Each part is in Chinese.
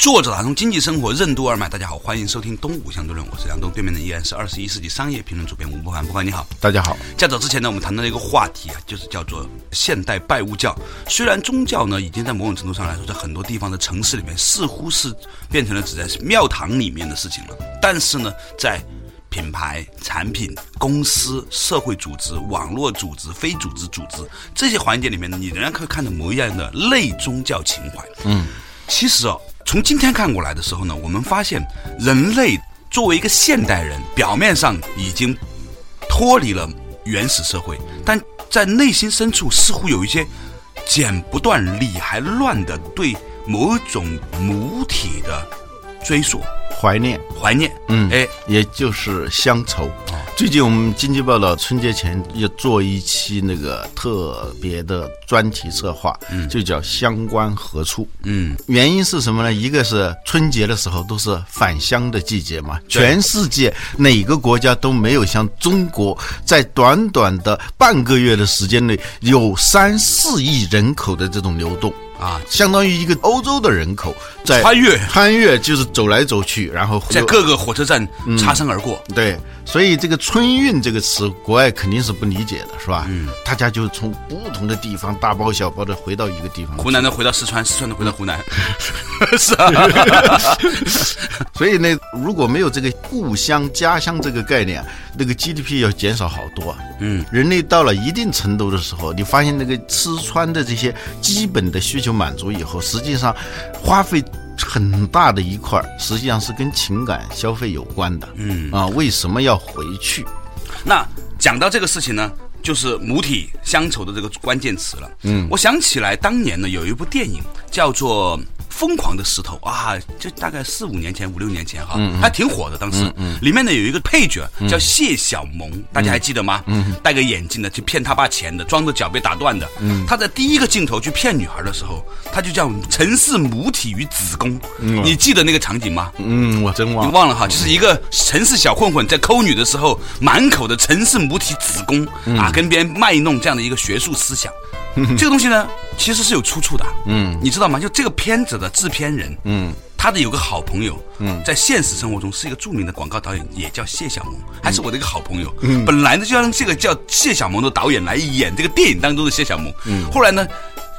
作者打通经济生活任督二脉，大家好，欢迎收听东吴相对论，我是梁东，对面的依然是二十一世纪商业评论主编吴伯凡，伯凡你好，大家好。在走之前呢，我们谈到了一个话题啊，就是叫做现代拜物教。虽然宗教呢，已经在某种程度上来说，在很多地方的城市里面，似乎是变成了只在庙堂里面的事情了，但是呢，在品牌、产品、公司、社会组织、网络组织、非组织组织这些环节里面呢，你仍然可以看到某一样的类宗教情怀。嗯，其实哦。从今天看过来的时候呢，我们发现人类作为一个现代人，表面上已经脱离了原始社会，但在内心深处似乎有一些剪不断、理还乱的对某种母体的追索、怀念、怀念。嗯，哎，也就是乡愁。最近我们经济报道春节前要做一期那个特别的专题策划，嗯，就叫“乡关何处”。嗯，原因是什么呢？一个是春节的时候都是返乡的季节嘛，全世界哪个国家都没有像中国在短短的半个月的时间内有三四亿人口的这种流动。啊，相当于一个欧洲的人口在穿越，穿越就是走来走去，然后在各个火车站擦身而过。对，所以这个“春运”这个词，国外肯定是不理解的，是吧？嗯，大家就从不同的地方大包小包的回到一个地方，湖南的回到四川，四川的回到湖南，是啊。所以呢，如果没有这个故乡、家乡这个概念，那个 GDP 要减少好多。嗯，人类到了一定程度的时候，你发现那个吃穿的这些基本的需求。满足以后，实际上花费很大的一块，实际上是跟情感消费有关的。嗯啊，为什么要回去？那讲到这个事情呢，就是母体乡愁的这个关键词了。嗯，我想起来当年呢，有一部电影叫做。疯狂的石头啊，就大概四五年前、五六年前哈，还挺火的。当时里面呢有一个配角叫谢小萌，大家还记得吗？戴个眼镜的去骗他爸钱的，装着脚被打断的。他在第一个镜头去骗女孩的时候，他就叫陈氏母体与子宫。你记得那个场景吗？嗯，我真忘你忘了哈，就是一个城市小混混在抠女的时候，满口的陈氏母体子宫啊，跟别人卖弄这样的一个学术思想。这个东西呢，其实是有出处的。嗯，你知道吗？就这个片子的制片人，嗯，他的有个好朋友，嗯，在现实生活中是一个著名的广告导演，也叫谢小萌，还是我的一个好朋友。嗯，本来呢就让这个叫谢小萌的导演来演这个电影当中的谢小萌。嗯，后来呢。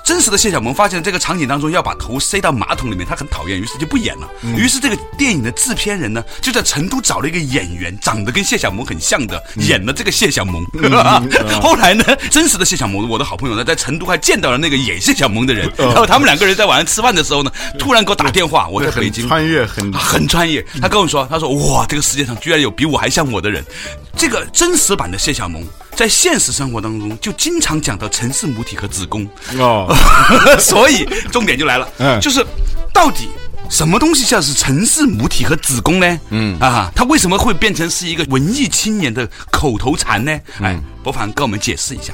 真实的谢小萌发现这个场景当中要把头塞到马桶里面，他很讨厌，于是就不演了。于是这个电影的制片人呢，就在成都找了一个演员，长得跟谢小萌很像的，演了这个谢小萌。后来呢，真实的谢小萌，我的好朋友呢，在成都还见到了那个演谢小萌的人。然后他们两个人在晚上吃饭的时候呢，突然给我打电话，我在北京，穿越很 很穿越。他跟我说，他说哇，这个世界上居然有比我还像我的人。这个真实版的谢小萌。在现实生活当中，就经常讲到城市母体和子宫。哦，所以重点就来了，嗯，就是到底什么东西像是城市母体和子宫呢？嗯。啊，它为什么会变成是一个文艺青年的口头禅呢？哎，不妨跟我们解释一下。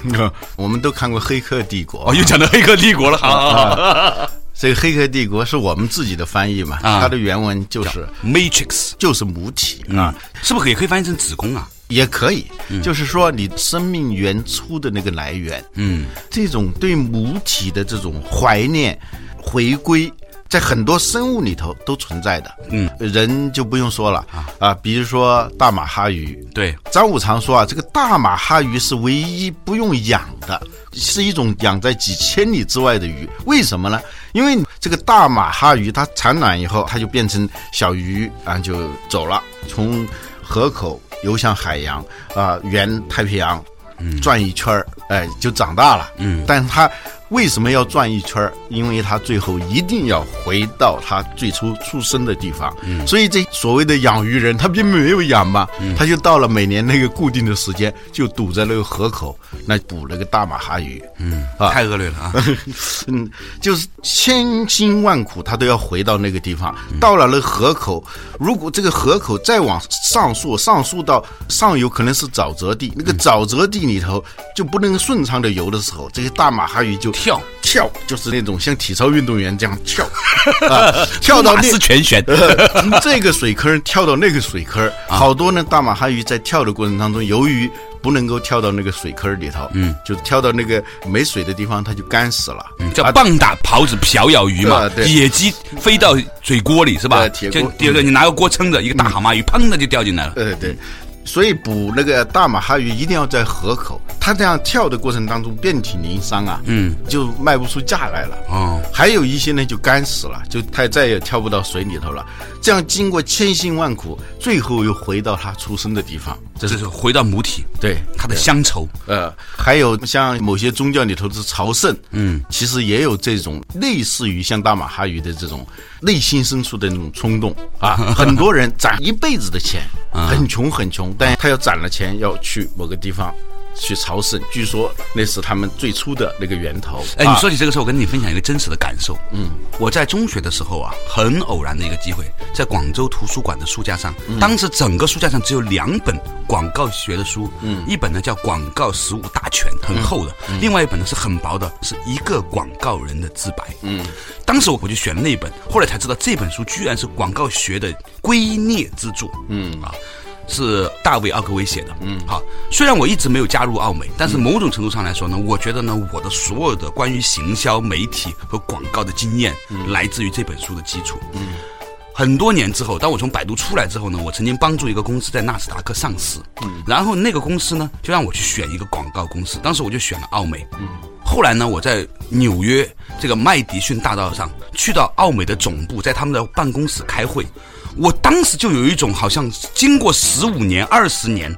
我们都看过《黑客帝国》，哦，又讲到《黑客帝国》了，好 这个《黑客帝国》是我们自己的翻译嘛？它的原文就是 Matrix，就是母体啊，是不是也可以翻译成子宫啊？也可以，就是说你生命原初的那个来源，嗯，这种对母体的这种怀念、回归，在很多生物里头都存在的，嗯，人就不用说了啊。啊，比如说大马哈鱼，对，张五常说啊，这个大马哈鱼是唯一不用养的，是一种养在几千里之外的鱼，为什么呢？因为这个大马哈鱼它产卵以后，它就变成小鱼，然后就走了，从河口。游向海洋啊，圆太平洋，转一圈儿，哎，就长大了。嗯，但是它为什么要转一圈儿？因为他最后一定要回到他最初出生的地方。嗯，所以这所谓的养鱼人，他并没有养嘛，他就到了每年那个固定的时间，就堵在那个河口，那捕那个大马哈鱼。嗯，啊，太恶劣了啊！嗯，就是千辛万苦，他都要回到那个地方。到了那个河口，如果这个河口再往上溯，上溯到上游可能是沼泽地，那个沼泽地里头就不能顺畅的游的时候，这些大马哈鱼就跳。跳，就是那种像体操运动员这样跳，啊、跳到马那是全旋。从这个水坑跳到那个水坑，好多呢大马哈鱼在跳的过程当中，由于不能够跳到那个水坑里头，嗯，就跳到那个没水的地方，它就干死了，叫棒打狍子瓢舀鱼嘛野鸡飞到水锅里是吧？铁锅就第二个你拿个锅撑着，一个大蛤蟆鱼砰的就掉进来了。对对，所以捕那个大马哈鱼一定要在河口，它这样跳的过程当中遍体鳞伤啊，嗯，就卖不出价来了。哦，还有一些呢就干死了，就它再也跳不到水里头了。这样经过千辛万苦，最后又回到它出生的地方。这是回到母体，对，它的乡愁。呃，还有像某些宗教里头的朝圣，嗯，其实也有这种类似于像大马哈鱼的这种内心深处的那种冲动啊。很多人攒一辈子的钱，很穷很穷，但他要攒了钱要去某个地方去朝圣，据说那是他们最初的那个源头。哎，你啊说起这个时候，我跟你分享一个真实的感受。嗯，我在中学的时候啊，很偶然的一个机会，在广州图书馆的书架上，当时整个书架上只有两本广告学的书，嗯，一本呢叫《广告实务大全》，很厚的；另外一本呢是很薄的，是一个广告人的自白。嗯，当时我我就选了那本，后来才知道这本书居然是广告学的圭臬之作。嗯啊。是大卫·奥克威写的。嗯，好，虽然我一直没有加入奥美，但是某种程度上来说呢，我觉得呢，我的所有的关于行销、媒体和广告的经验，来自于这本书的基础。嗯，很多年之后，当我从百度出来之后呢，我曾经帮助一个公司在纳斯达克上市。嗯，然后那个公司呢，就让我去选一个广告公司，当时我就选了奥美。嗯。后来呢，我在纽约这个麦迪逊大道上去到奥美的总部，在他们的办公室开会。我当时就有一种好像经过十五年、二十年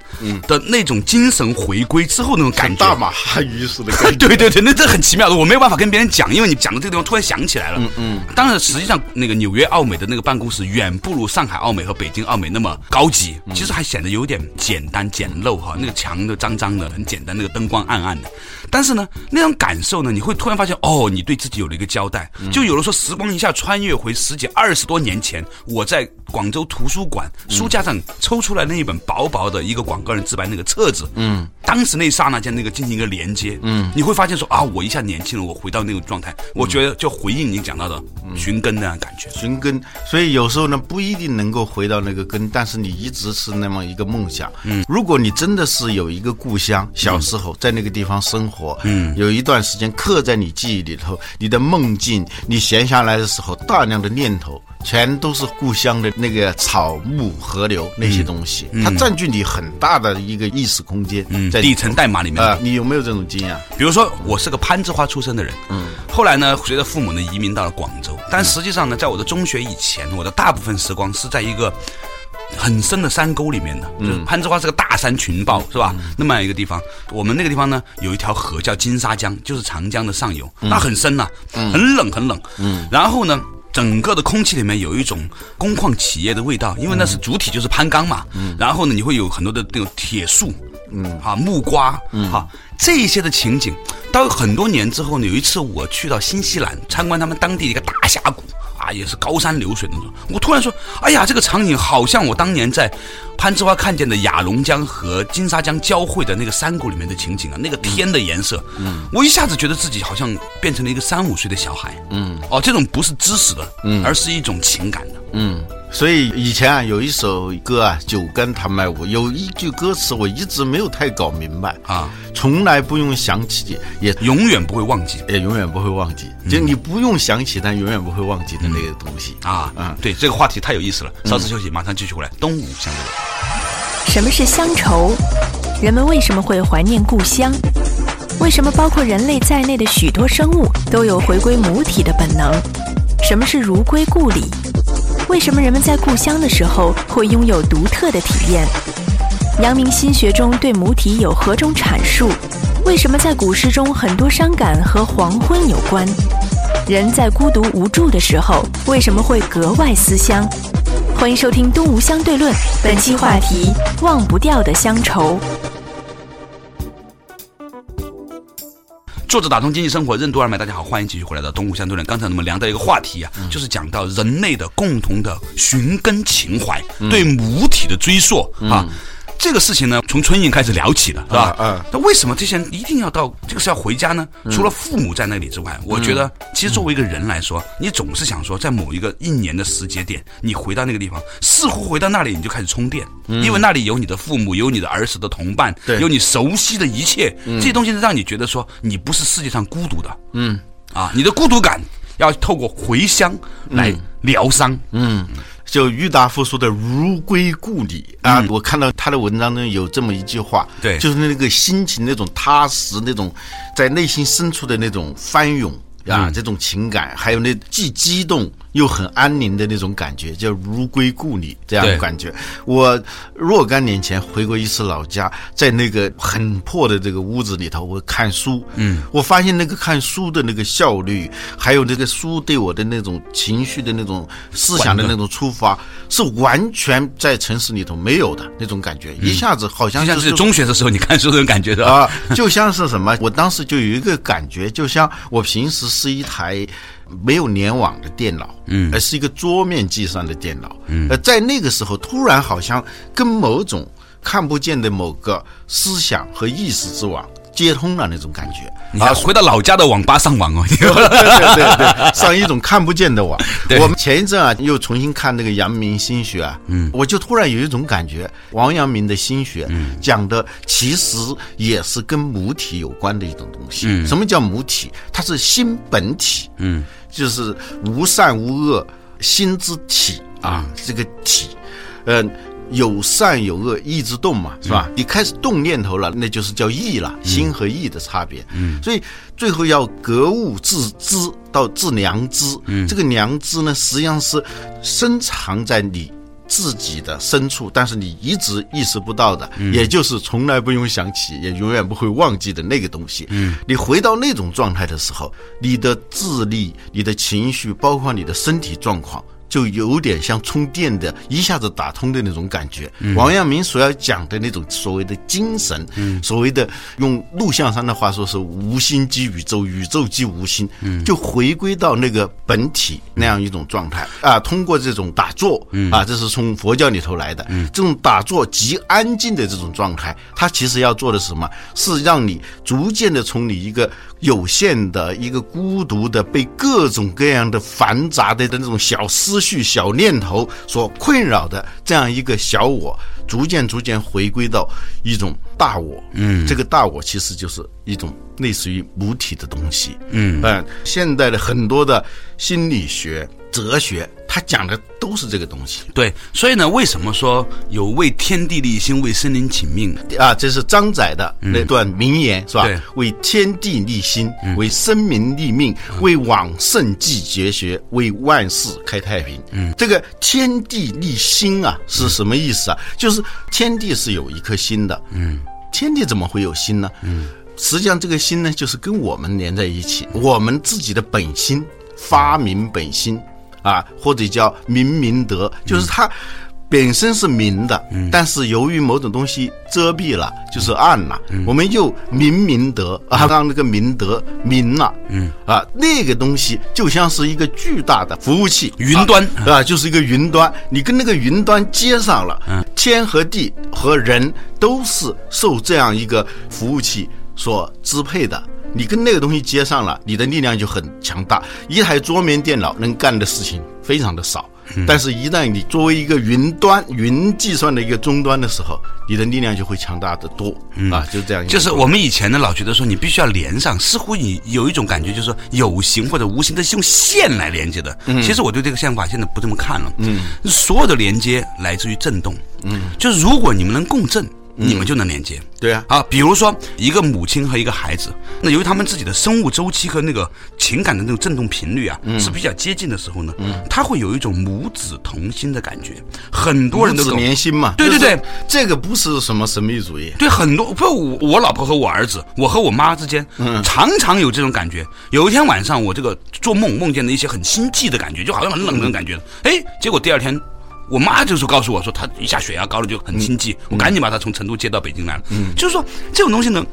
的那种精神回归之后那种感觉。大马哈鱼似的感觉。对对对，那这很奇妙的，我没有办法跟别人讲，因为你讲的这个地方突然想起来了。嗯嗯。当然，实际上那个纽约奥美的那个办公室远不如上海奥美和北京奥美那么高级，其实还显得有点简单简陋哈。那个墙都脏脏的，很简单，那个灯光暗暗的。但是呢，那种感受呢，你会突然发现，哦，你对自己有了一个交代，就有的说时光一下穿越回十几二十多年前，我在广州图书馆书架上抽出来那一本薄薄的一个广告人自白那个册子，嗯，当时那一刹那间那个进行一个连接，嗯，你会发现说啊，我一下年轻了，我回到那种状态，我觉得就回应你讲到的寻根那样感觉。寻根，所以有时候呢不一定能够回到那个根，但是你一直是那么一个梦想。嗯，如果你真的是有一个故乡，小时候在那个地方生活，嗯，有一段时间刻在你记忆里头，你的梦境，你闲下来的时候，大量的念头。全都是故乡的那个草木、河流那些东西，它占据你很大的一个意识空间，嗯，在底层代码里面。啊、你有没有这种经验？比如说，我是个攀枝花出身的人，嗯，后来呢，随着父母呢移民到了广州，但实际上呢，在我的中学以前，我的大部分时光是在一个很深的山沟里面的，就是攀枝花是个大山群豹，是吧？那么样一个地方，我们那个地方呢，有一条河叫金沙江，就是长江的上游，那很深呐、很冷很冷，嗯，然后呢。整个的空气里面有一种工矿企业的味道，因为那是主体就是攀钢嘛，嗯，然后呢，你会有很多的那种铁树，嗯，啊，木瓜，嗯，哈，这一些的情景，到很多年之后呢，有一次我去到新西兰参观他们当地的一个大峡谷，啊，也是高山流水那种，我突然说，哎呀，这个场景好像我当年在攀枝花看见的雅龙江和金沙江交汇的那个山谷里面的情景啊，那个天的颜色，嗯，我一下子觉得自己好像变成了一个三五岁的小孩，嗯，哦，这种不是知识的，嗯，而是一种情感的，嗯，所以以前啊有一首歌啊《酒干倘卖无》，有一句歌词我一直没有太搞明白啊，从来不用想起，也永远不会忘记也永远不会忘记，就你不用想起，但永远不会忘记的那个东西啊，嗯对，这个话题太有意思了，稍事休息，马上继续回来，东吴相对论。什么是乡愁？人们为什么会怀念故乡？为什么包括人类在内的许多生物都有回归母体的本能？什么是如归故里？为什么人们在故乡的时候会拥有独特的体验？阳明心学中对母体有何种阐述？为什么在古诗中很多伤感和黄昏有关？人在孤独无助的时候，为什么会格外思乡？欢迎收听《东吴相对论》，本期话题：忘不掉的乡愁。作者打通经济生活任督二脉，大家好，欢迎继续回来到东吴相对论。刚才我们聊到一个话题啊，嗯就是讲到人类的共同的寻根情怀，对母体的追溯啊。这个事情呢，从春运开始聊起的，是吧？嗯啊。那为什么这些人一定要到这个是要回家呢？除了父母在那里之外，我觉得其实作为一个人来说，你总是想说，在某一个一年的时节点，你回到那个地方，似乎回到那里你就开始充电，因为那里有你的父母，有你的儿时的同伴，对。有你熟悉的一切，这些东西让你觉得说你不是世界上孤独的，嗯，啊，你的孤独感要透过回乡来疗伤，嗯，就郁达夫说的“如归故里”啊，我看到他的文章中有这么一句话，对。就是那个心情那种踏实，那种在内心深处的那种翻涌啊，这种情感，还有那既激动又很安宁的那种感觉，叫“如归故里”这样的感觉。我若干年前回过一次老家，在那个很破的这个屋子里头，我看书，嗯，我发现那个看书的那个效率，还有那个书对我的那种情绪的那种思想的那种触发，是完全在城市里头没有的那种感觉，一下子好像就像是中学的时候你看书那种感觉是吧？啊，就像是什么？我当时就有一个感觉，就像我平时是一台没有联网的电脑，嗯，而是一个桌面计算的电脑，嗯，呃，在那个时候突然好像跟某种看不见的某个思想和意识之网接通了那种感觉。啊回到老家的网吧上网哦，对对对对，上一种看不见的网。我们前一阵啊，又重新看那个阳明心学啊，嗯，我就突然有一种感觉，王阳明的心学讲的其实也是跟母体有关的一种东西。什么叫母体？它是心本体，嗯，就是无善无恶，心之体啊，这个体，嗯、有善有恶，意之动嘛，是吧？你开始动念头了，那就是叫意了，心和意的差别。嗯，所以最后要格物致知到致良知。嗯，这个良知呢，实际上是深藏在你。自己的深处，但是你一直意识不到的，也就是从来不用想起，也永远不会忘记的那个东西。嗯，你回到那种状态的时候，你的智力、你的情绪，包括你的身体状况。就有点像充电的，一下子打通的那种感觉。王阳明所要讲的那种所谓的精神，所谓的用陆象山的话说是无心即宇宙，宇宙即无心，就回归到那个本体那样一种状态。啊。通过这种打坐啊，这是从佛教里头来的，这种打坐极安静的这种状态，它其实要做的是什么？是让你逐渐的从你一个有限的一个孤独的被各种各样的繁杂的那种小思绪、小念头所困扰的这样一个小我，逐渐逐渐回归到一种大我。嗯，这个大我其实就是一种类似于母体的东西。嗯，呃，现代的很多的心理学、哲学，它讲的都是这个东西。对，所以呢，为什么说有为天地立心，为生灵请命？啊，这是张载的那段名言，是吧对？为天地立心，为生民立命，为往圣继绝学，为万世开太平。嗯，这个天地立心啊，是什么意思啊？就是天地是有一颗心的。嗯，天地怎么会有心呢？嗯，实际上这个心呢，就是跟我们连在一起，我们自己的本心，发明本心啊，或者叫明明德，就是它。本身是明的，但是由于某种东西遮蔽了，就是暗了，我们又明明德啊，让那个明德明了，嗯。啊，那个东西就像是一个巨大的服务器，云端啊啊，就是一个云端，你跟那个云端接上了，天和地和人都是受这样一个服务器所支配的。你跟那个东西接上了，你的力量就很强大。一台桌面电脑能干的事情非常的少，但是，一旦你作为一个云端、云计算的一个终端的时候，你的力量就会强大的多、啊！就这样，就是我们以前呢老觉得说你必须要连上，似乎你有一种感觉，就是说有形或者无形的是用线来连接的。其实我对这个想法现在不这么看了。嗯，所有的连接来自于震动。嗯，就是如果你们能共振。你们就能连接。对啊，啊，比如说一个母亲和一个孩子，那由于他们自己的生物周期和那个情感的那种振动频率啊、是比较接近的时候呢，他会有一种母子同心的感觉。很多人都母子连心嘛。对对对，这个不是什么神秘主义。对很多，不，我我老婆和我儿子，我和我妈之间，常常有这种感觉。有一天晚上，我这个做梦梦见了一些很心悸的感觉，就好像很冷的感觉。哎，结果第二天。我妈就是告诉我说，她一下血压高了就很心悸，我赶紧把她从成都接到北京来了。嗯就是说这种东西呢，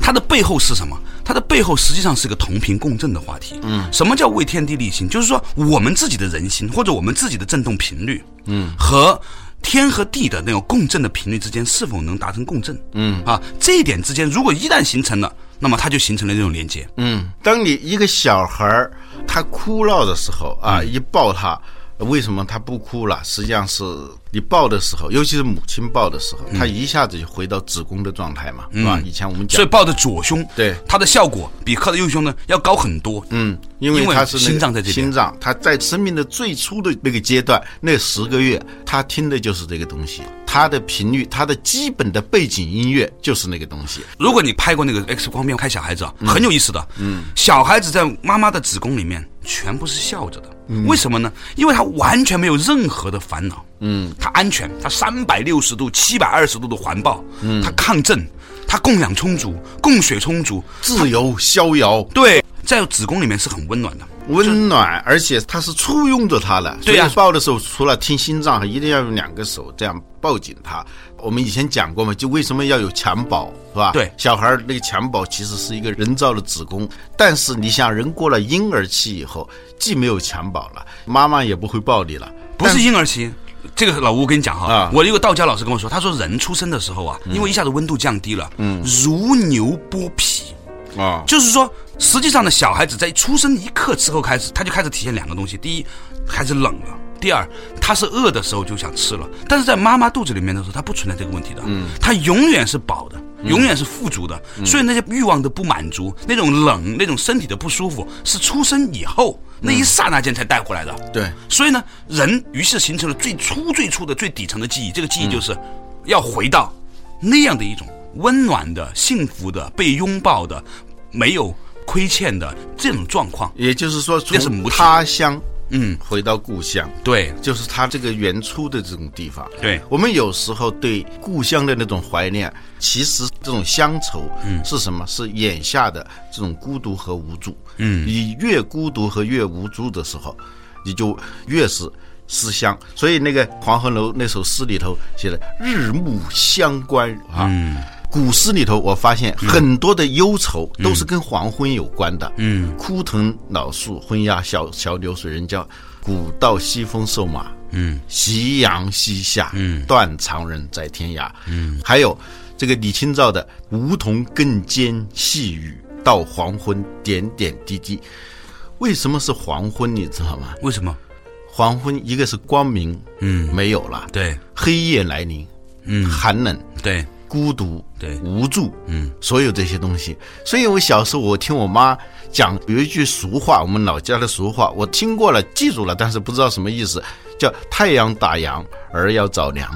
它的背后是什么？它的背后实际上是个同频共振的话题。嗯，什么叫为天地立心？就是说我们自己的人心或者我们自己的振动频率，嗯，和天和地的那种共振的频率之间是否能达成共振？嗯，啊，这一点之间如果一旦形成了，那么它就形成了这种连接。嗯，当你一个小孩儿他哭闹的时候啊，一抱他，为什么他不哭了？实际上是你抱的时候，尤其是母亲抱的时候，他一下子就回到子宫的状态嘛，是吧？以前我们讲，所以抱的左胸，对它的效果比靠着右胸呢要高很多。嗯，因为因为他是心脏在这边心脏他在生命的最初的那个阶段，那十个月，他听的就是这个东西，他的频率，他的基本的背景音乐就是那个东西。如果你拍过那个 X 光片看小孩子啊，很有意思的。嗯，小孩子在妈妈的子宫里面全部是笑着的。为什么呢？因为他完全没有任何的烦恼。嗯，他安全，他三百六十度、七百二十度的环抱，嗯，他抗震，他供氧充足，供血充足，自由逍遥，对，在子宫里面是很温暖的。温暖，而且它是簇拥着他的。对呀所以抱的时候，除了听心脏，一定要用两个手这样抱紧他。我们以前讲过嘛，就为什么要有襁褓，是吧？对。小孩儿那个襁褓其实是一个人造的子宫，但是你想，人过了婴儿期以后，既没有襁褓了，妈妈也不会抱你了，不是婴儿期。这个老吴，我跟你讲哈，啊。我一个道家老师跟我说，他说人出生的时候啊，因为一下子温度降低了，嗯，如牛剥皮，啊，就是说，实际上呢，小孩子在出生一刻之后开始，他就开始体现两个东西：第一，开始冷了；第二，他是饿的时候就想吃了。但是在妈妈肚子里面的时候，他不存在这个问题的，嗯，他永远是饱的，永远是富足的，所以那些欲望的不满足，那种冷，那种身体的不舒服，是出生以后那一刹那间才带回来的。对，所以呢，人于是形成了最初最初的最底层的记忆，这个记忆就是要回到那样的一种温暖的、幸福的、被拥抱的、没有亏欠的这种状况。也就是说，从这是母他乡嗯，回到故乡。对就是他这个原初的这种地方。对我们有时候对故乡的那种怀念，其实这种乡愁，嗯，是什么？是眼下的这种孤独和无助。嗯，你越孤独和越无助的时候，你就越是思乡。所以那个黄鹤楼那首诗里头写的“日暮乡关”啊。嗯古诗里头，我发现很多的忧愁都是跟黄昏有关的。嗯，枯藤老树昏鸦小桥流水人家，古道西风瘦马。嗯，夕阳西下。嗯，断肠人在天涯。嗯，还有这个李清照的“梧桐更兼细雨，到黄昏点点滴滴”。为什么是黄昏？你知道吗？为什么？黄昏一个是光明，嗯，没有了，对黑夜来临，嗯，寒冷，对孤独，对。无助，嗯，所有这些东西。所以我小时候我听我妈讲有一句俗话，我们老家的俗话，我听过了，记住了，但是不知道什么意思，叫“太阳打烊儿要着凉”，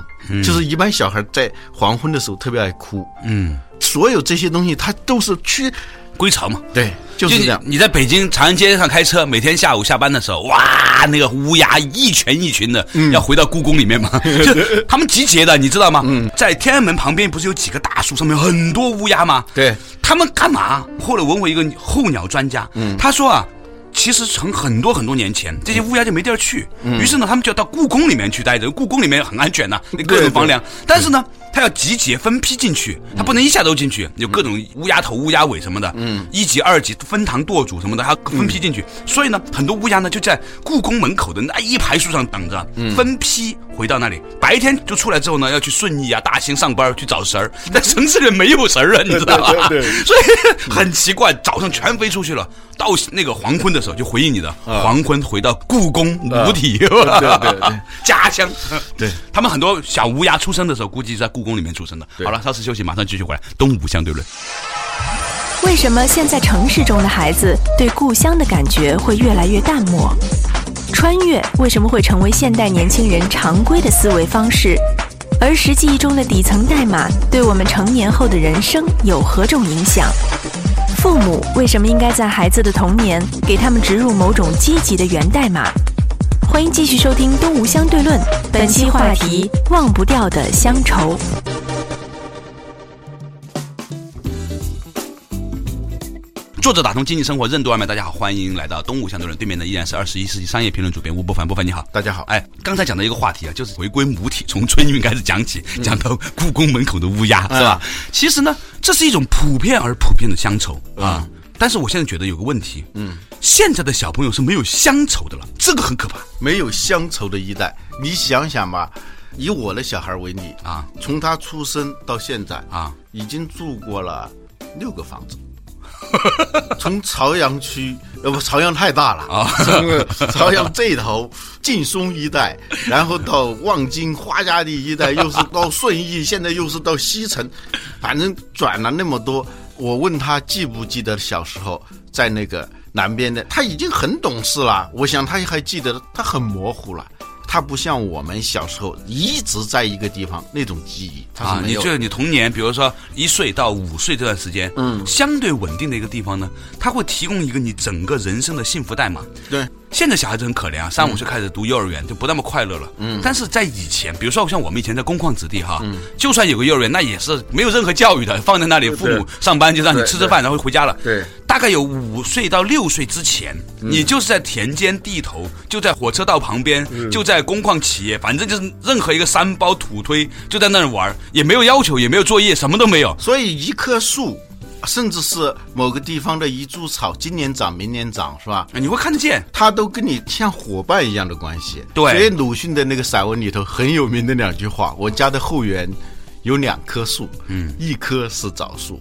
就是一般小孩在黄昏的时候特别爱哭，嗯，所有这些东西他都是去归巢嘛。对，就是这样。你在北京长安街上开车，每天下午下班的时候，哇，那个乌鸦一群一群的，要回到故宫里面嘛，就他们集结的，你知道吗？在天安门旁边不是有几个大树，上面有很多乌鸦吗？对，他们干嘛？后来问我一个候鸟专家，他说啊。其实从很多很多年前，这些乌鸦就没地儿去，于是呢，他们就要到故宫里面去待着。故宫里面很安全呐、各种房梁。但是呢，它要集结分批进去，它不能一下都进去，有各种乌鸦头、乌鸦尾什么的，嗯，一级、二级分堂舵主什么的，他分批进去。所以呢，很多乌鸦呢就在故宫门口的那一排树上等着，分批回到那里。白天就出来之后呢，要去顺义啊、大兴上班去找食儿，在城市里没有食儿啊，你知道吧？对对对所以很奇怪，早上全飞出去了，到那个黄昏的时候就回应你的，黄昏回到故宫母体，对对对 家乡。对他们很多小乌鸦出生的时候，估计是在故宫里面出生的。好了，稍事休息，马上继续回来。东吴相对论，为什么现在城市中的孩子对故乡的感觉会越来越淡漠？穿越为什么会成为现代年轻人常规的思维方式？儿时记忆中的底层代码，对我们成年后的人生有何种影响？父母为什么应该在孩子的童年给他们植入某种积极的源代码？欢迎继续收听《东吴相对论》，本期话题：忘不掉的乡愁。作者打通经济生活任督二脉，大家好，欢迎来到东吴相对论。对面的依然是二十一世纪商业评论主编吴伯凡，伯凡你好，大家好。哎，刚才讲的一个话题啊，就是回归母体，从春运开始讲起，讲到故宫门口的乌鸦，是吧？其实呢，这是一种普遍而普遍的乡愁啊。但是我现在觉得有个问题，嗯，现在的小朋友是没有乡愁的了，这个很可怕。没有乡愁的一代，你想想吧，以我的小孩为例啊，从他出生到现在啊，已经住过了六个房子。从朝阳区，呃不，朝阳太大了啊，从 朝阳这头劲松一带，然后到望京花家地一带，又是到顺义，现在又是到西城，反正转了那么多。我问他记不记得小时候在那个南边的，他已经很懂事了。我想他还记得，他很模糊了。他不像我们小时候一直在一个地方那种记忆，啊，你就你童年，比如说一岁到五岁这段时间，嗯，相对稳定的一个地方呢，它会提供一个你整个人生的幸福代码。对，现在小孩子很可怜啊，三五岁开始读幼儿园就不那么快乐了。嗯，但是在以前，比如说像我们以前在工矿子弟哈，嗯，就算有个幼儿园，那也是没有任何教育的，放在那里，父母上班就让你吃吃饭，然后回家了。对。大概有五岁到六岁之前，你就是在田间地头，就在火车道旁边，就在工矿企业，反正就是任何一个山包土堆，就在那里玩，也没有要求，也没有作业，什么都没有。所以一棵树，甚至是某个地方的一株草，今年长，明年长，是吧？你会看得见，它都跟你像伙伴一样的关系。对。所以鲁迅的那个散文里头很有名的两句话：我家的后园有两棵树，嗯，一棵是枣树，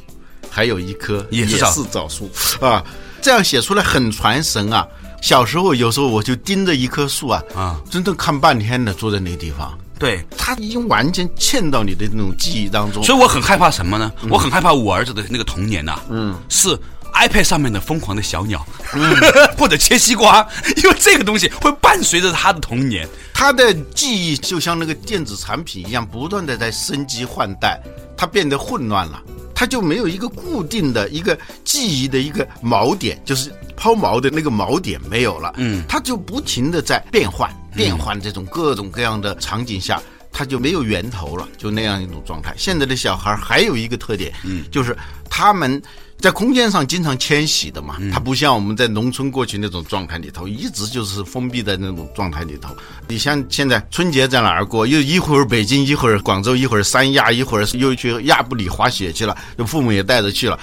还有一棵也是枣树啊。这样写出来很传神啊！小时候有时候我就盯着一棵树啊，啊，真的看半天的，坐在那个地方。对，他已经完全嵌到你的那种记忆当中。所以我很害怕什么呢？我很害怕我儿子的那个童年呐，嗯，是 iPad 上面的疯狂的小鸟，嗯 或者切西瓜，因为这个东西会伴随着他的童年。他的记忆就像那个电子产品一样，不断的在升级换代，它变得混乱了。他就没有一个固定的一个记忆的一个锚点，就是抛锚的那个锚点没有了。嗯，他就不停的在变换，变换这种各种各样的场景下，他就没有源头了，就那样一种状态。现在的小孩还有一个特点，嗯，就是他们。在空间上经常迁徙的嘛，它不像我们在农村过去那种状态里头，一直就是封闭在那种状态里头。你像现在春节在哪儿过？又一会儿北京，一会儿广州，一会儿三亚，一会儿又去亚布里滑雪去了，父母也带着去了。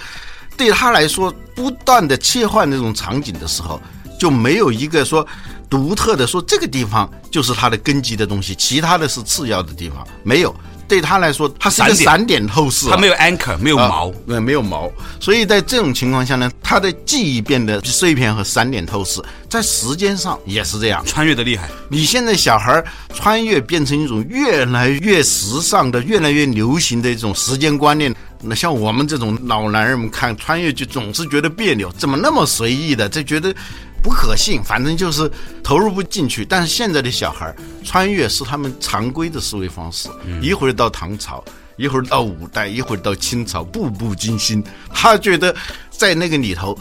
对他来说，不断的切换那种场景的时候，就没有一个说独特的说这个地方就是他的根基的东西，其他的是次要的地方，没有。对他来说，他是个散点。透视，他没有 anchor，没有毛，呃，没有毛，所以在这种情况下呢，他的记忆变得碎片和闪点透视，在时间上也是这样，穿越的厉害。你现在小孩穿越变成一种越来越时尚的、越来越流行的一种时间观念，那像我们这种老男人们看穿越剧总是觉得别扭，怎么那么随意的，就觉得。不可信，反正就是投入不进去。但是现在的小孩穿越是他们常规的思维方式，一会儿到唐朝，一会儿到五代，一会儿到清朝，步步惊心。他觉得在那个里头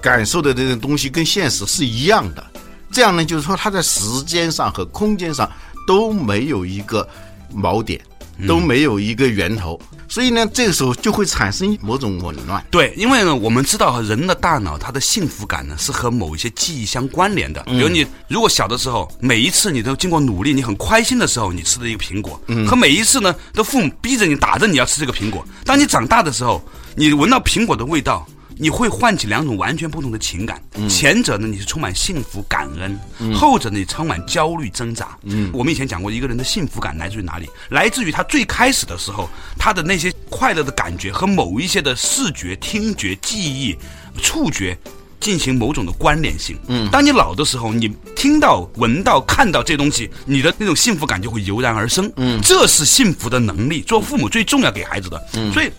感受的这种东西跟现实是一样的。这样呢，就是说他在时间上和空间上都没有一个锚点，都没有一个源头。所以呢，这个时候就会产生某种紊乱。对，因为呢，我们知道人的大脑，它的幸福感呢是和某一些记忆相关联的。比如你如果小的时候，每一次你都经过努力，你很开心的时候，你吃的一个苹果，和每一次呢，都父母逼着你打着你要吃这个苹果。当你长大的时候，你闻到苹果的味道。你会唤起两种完全不同的情感，前者呢你是充满幸福感恩，后者呢你充满焦虑挣扎。嗯，我们以前讲过，一个人的幸福感来自于哪里？来自于他最开始的时候，他的那些快乐的感觉和某一些的视觉、听觉、记忆、触觉进行某种的关联性。嗯，当你老的时候，你听到、闻到、看到这东西，你的那种幸福感就会油然而生。嗯，这是幸福的能力，做父母最重要给孩子的。嗯，所以。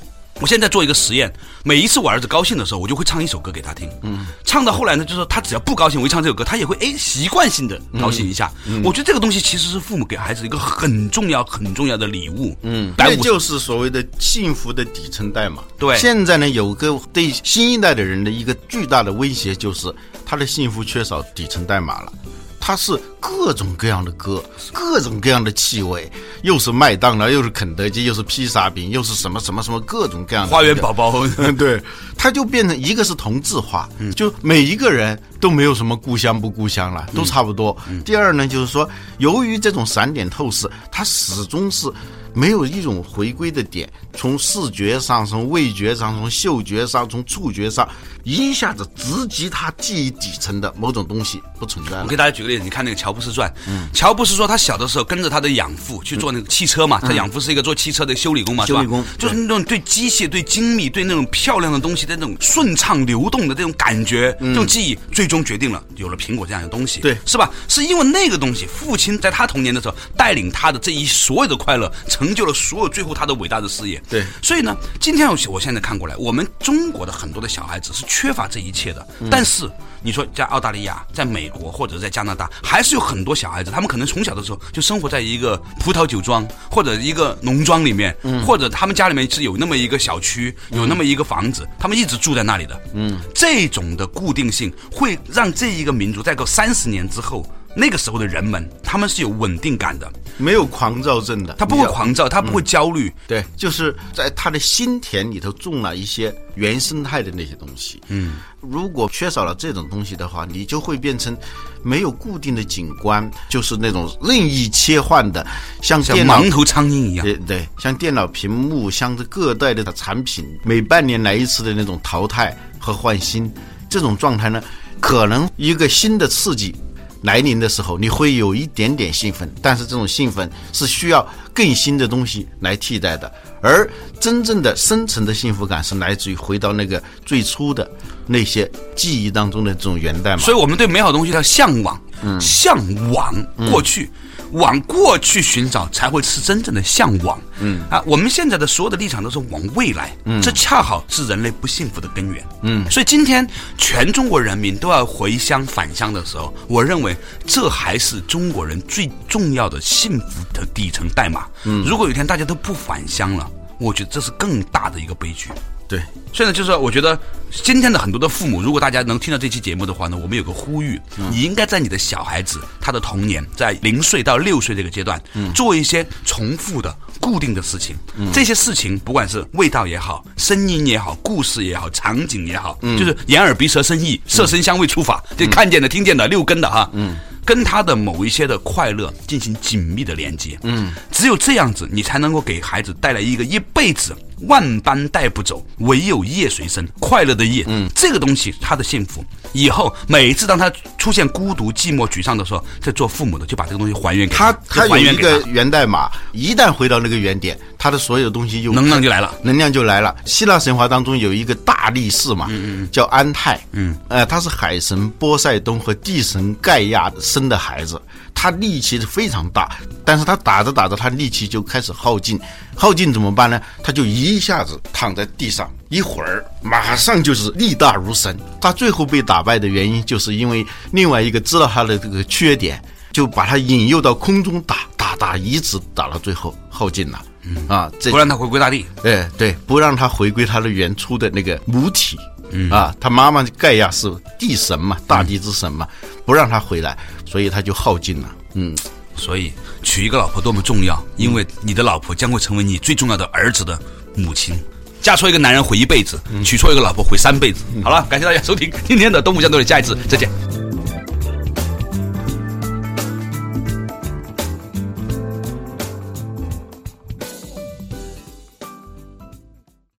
我现在做一个实验，每一次我儿子高兴的时候，我就会唱一首歌给他听。嗯，唱到后来呢，就是他只要不高兴，我一唱这首歌，他也会哎习惯性的高兴一下。我觉得这个东西其实是父母给孩子一个很重要、很重要的礼物。嗯，这就是所谓的幸福的底层代码。对，现在呢，有个对新一代的人的一个巨大的威胁，就是他的幸福缺少底层代码了。它是各种各样的歌，各种各样的气味，又是麦当劳，又是肯德基，又是披萨饼，又是什么什么什么各种各样的花园宝宝。对，它就变成一个是同质化，就每一个人都没有什么故乡不故乡了，都差不多。第二呢，就是说，由于这种散点透视，它始终是。没有一种回归的点，从视觉上、从味觉上、从嗅觉上、从触觉上，一下子直击他记忆底层的某种东西不存在。我给大家举个例子，你看那个乔布斯传，嗯，乔布斯说他小的时候跟着他的养父去做那个汽车嘛，他养父是一个做汽车的修理工嘛，修理工就是那种对机械、对精密、对那种漂亮的东西的那种顺畅流动的这种感觉，这种记忆，最终决定了有了苹果这样的东西，对，是吧？是因为那个东西，父亲在他童年的时候带领他的这一所有的快乐。成就了所有最后他的伟大的事业。对，所以呢，今天我我现在看过来，我们中国的很多的小孩子是缺乏这一切的。但是你说在澳大利亚、在美国或者在加拿大，还是有很多小孩子，他们可能从小的时候就生活在一个葡萄酒庄或者一个农庄里面，或者他们家里面是有那么一个小区，有那么一个房子，他们一直住在那里的。嗯，这种的固定性会让这一个民族在个三十年之后。那个时候的人们，他们是有稳定感的，没有狂躁症的。他不会狂躁，他不会焦虑。对，就是在他的心田里头种了一些原生态的那些东西。嗯，如果缺少了这种东西的话，你就会变成没有固定的景观，就是那种任意切换的，像像盲头苍蝇一样。对对，像电脑屏幕，像这各代的产品，每半年来一次的那种淘汰和换新，这种状态呢，可能一个新的刺激。来临的时候，你会有一点点兴奋，但是这种兴奋是需要更新的东西来替代的，而真正的深层的幸福感是来自于回到那个最初的那些记忆当中的这种元代嘛。所以我们对美好东西的向往，嗯向往过去。往过去寻找，才会是真正的向往。嗯啊，我们现在的所有的立场都是往未来。嗯，这恰好是人类不幸福的根源。嗯，所以今天全中国人民都要回乡返乡的时候，我认为这还是中国人最重要的幸福的底层代码。嗯，如果有一天大家都不返乡了，我觉得这是更大的一个悲剧。对，现在就是我觉得今天的很多的父母，如果大家能听到这期节目的话呢，我们有个呼吁，你应该在你的小孩子他的童年，在零岁到六岁这个阶段，做一些重复的、固定的事情。这些事情不管是味道也好，声音也好，故事也好，场景也好，就是眼耳鼻舌身意，色身香味触法，就看见的、听见的、六根的哈。嗯。跟他的某一些的快乐进行紧密的连接，嗯，只有这样子，你才能够给孩子带来一个一辈子万般带不走，唯有业随身快乐的业，嗯，这个东西他的幸福，以后每一次当他出现孤独、寂寞、沮丧的时候，在做父母的就把这个东西还原给他，他有一个源代码，一旦回到那个原点，他的所有东西就能量就来了，能量就来了。希腊神话当中有一个大力士嘛，嗯嗯，叫安泰，嗯，呃，他是海神波塞冬和地神盖亚生的孩子，他力气是非常大，但是他打着打着，他力气就开始耗尽，耗尽怎么办呢？他就一下子躺在地上，一会儿马上就是力大如神。他最后被打败的原因，就是因为另外一个知道他的这个缺点，就把他引诱到空中打打打，一直打到最后耗尽了。嗯啊，不让他回归大地，哎对，不让他回归他的原初的那个母体，嗯啊，他妈妈盖亚是地神嘛，大地之神嘛，不让他回来，所以他就耗尽了。嗯，所以娶一个老婆多么重要，因为你的老婆将会成为你最重要的儿子的母亲。嫁错一个男人毁一辈子，娶错一个老婆毁三辈子。好了，感谢大家收听今天的东吴相对论，下一次再见。